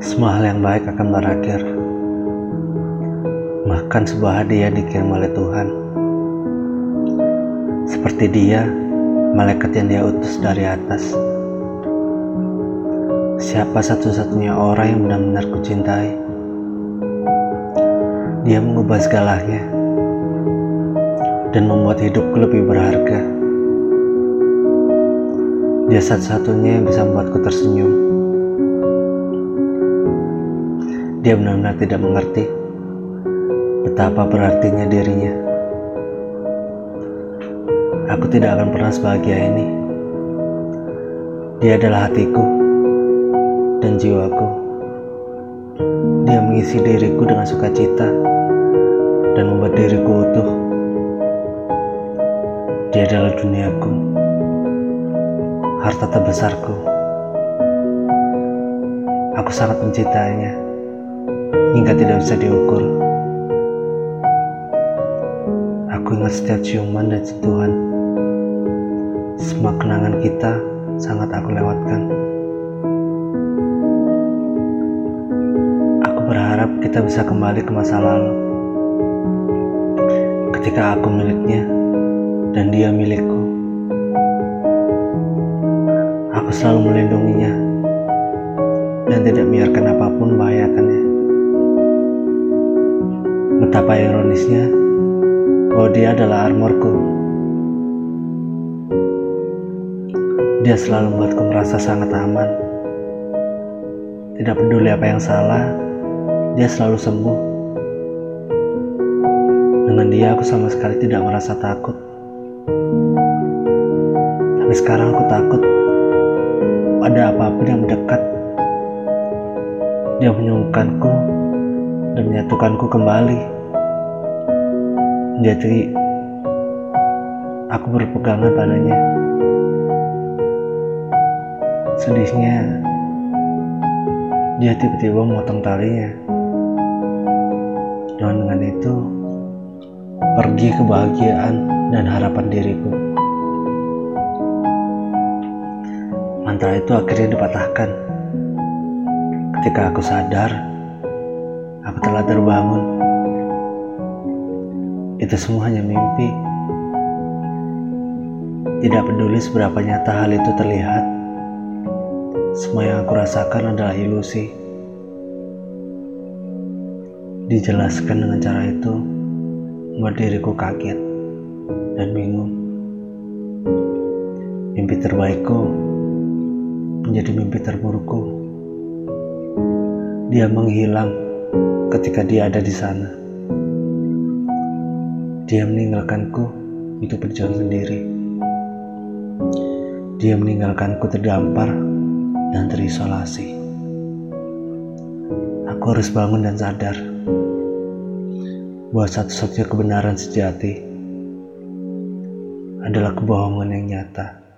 Semua hal yang baik akan berakhir. Bahkan sebuah hadiah dikirim oleh Tuhan. Seperti dia, malaikat yang dia utus dari atas. Siapa satu-satunya orang yang benar-benar kucintai? Dia mengubah segalanya dan membuat hidupku lebih berharga. Dia satu-satunya yang bisa membuatku tersenyum. Dia benar-benar tidak mengerti betapa berartinya dirinya. Aku tidak akan pernah sebahagia ini. Dia adalah hatiku dan jiwaku. Dia mengisi diriku dengan sukacita dan membuat diriku utuh. Dia adalah duniaku, harta terbesarku. Aku sangat mencintainya hingga tidak bisa diukur. Aku ingat setiap ciuman dan sentuhan. Semua kenangan kita sangat aku lewatkan. Aku berharap kita bisa kembali ke masa lalu. Ketika aku miliknya dan dia milikku. Aku selalu melindunginya dan tidak biarkan apa pun membahayakannya. Betapa ironisnya bahwa dia adalah armorku. Dia selalu membuatku merasa sangat aman. Tidak peduli apa yang salah, dia selalu sembuh. Dengan dia aku sama sekali tidak merasa takut. Tapi sekarang aku takut ada apa pun yang mendekat. Dia menyungkanku dan menyatukanku kembali. Jadi aku berpegangan padanya. Sedihnya dia tiba-tiba memotong talinya. Dan dengan itu pergi kebahagiaan dan harapan diriku. Mantra itu akhirnya dipatahkan. Ketika aku sadar, aku telah terbangun. Itu semua hanya mimpi. Tidak peduli seberapa nyata hal itu terlihat, semua yang aku rasakan adalah ilusi. Dijelaskan dengan cara itu, membuat diriku kaget dan bingung. Mimpi terbaikku menjadi mimpi terburukku. Dia menghilang ketika dia ada di sana. Dia meninggalkanku untuk berjalan sendiri. Dia meninggalkanku terdampar dan terisolasi. Aku harus bangun dan sadar bahwa satu-satunya kebenaran sejati adalah kebohongan yang nyata.